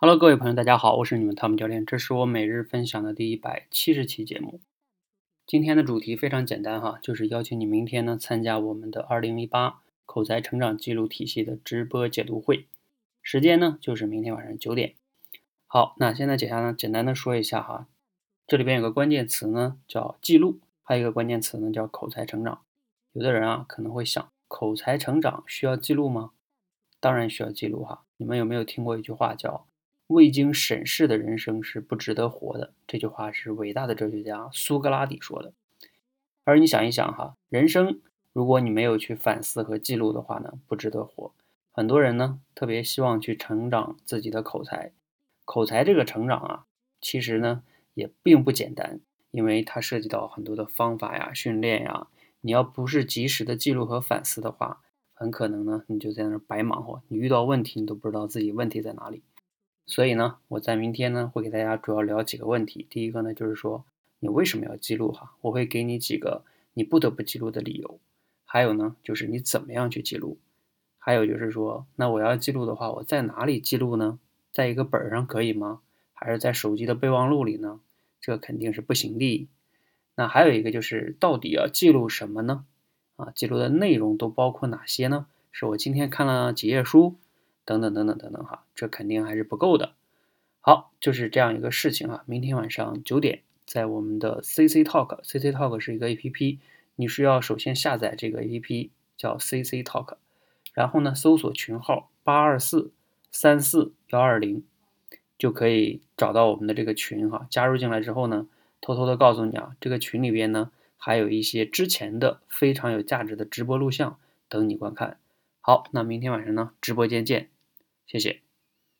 Hello，各位朋友，大家好，我是你们汤姆教练，这是我每日分享的第一百七十期节目。今天的主题非常简单哈，就是邀请你明天呢参加我们的二零一八口才成长记录体系的直播解读会，时间呢就是明天晚上九点。好，那现在解下呢简单的说一下哈，这里边有个关键词呢叫记录，还有一个关键词呢叫口才成长。有的人啊可能会想，口才成长需要记录吗？当然需要记录哈。你们有没有听过一句话叫？未经审视的人生是不值得活的。这句话是伟大的哲学家苏格拉底说的。而你想一想哈，人生如果你没有去反思和记录的话呢，不值得活。很多人呢特别希望去成长自己的口才，口才这个成长啊，其实呢也并不简单，因为它涉及到很多的方法呀、训练呀。你要不是及时的记录和反思的话，很可能呢你就在那儿白忙活，你遇到问题你都不知道自己问题在哪里。所以呢，我在明天呢会给大家主要聊几个问题。第一个呢就是说，你为什么要记录哈？我会给你几个你不得不记录的理由。还有呢，就是你怎么样去记录？还有就是说，那我要记录的话，我在哪里记录呢？在一个本儿上可以吗？还是在手机的备忘录里呢？这肯定是不行的。那还有一个就是，到底要记录什么呢？啊，记录的内容都包括哪些呢？是我今天看了几页书？等等等等等等哈，这肯定还是不够的。好，就是这样一个事情哈。明天晚上九点，在我们的 CC Talk，CC Talk 是一个 APP，你需要首先下载这个 APP，叫 CC Talk，然后呢，搜索群号八二四三四幺二零，就可以找到我们的这个群哈。加入进来之后呢，偷偷的告诉你啊，这个群里边呢，还有一些之前的非常有价值的直播录像等你观看。好，那明天晚上呢，直播间见。谢谢。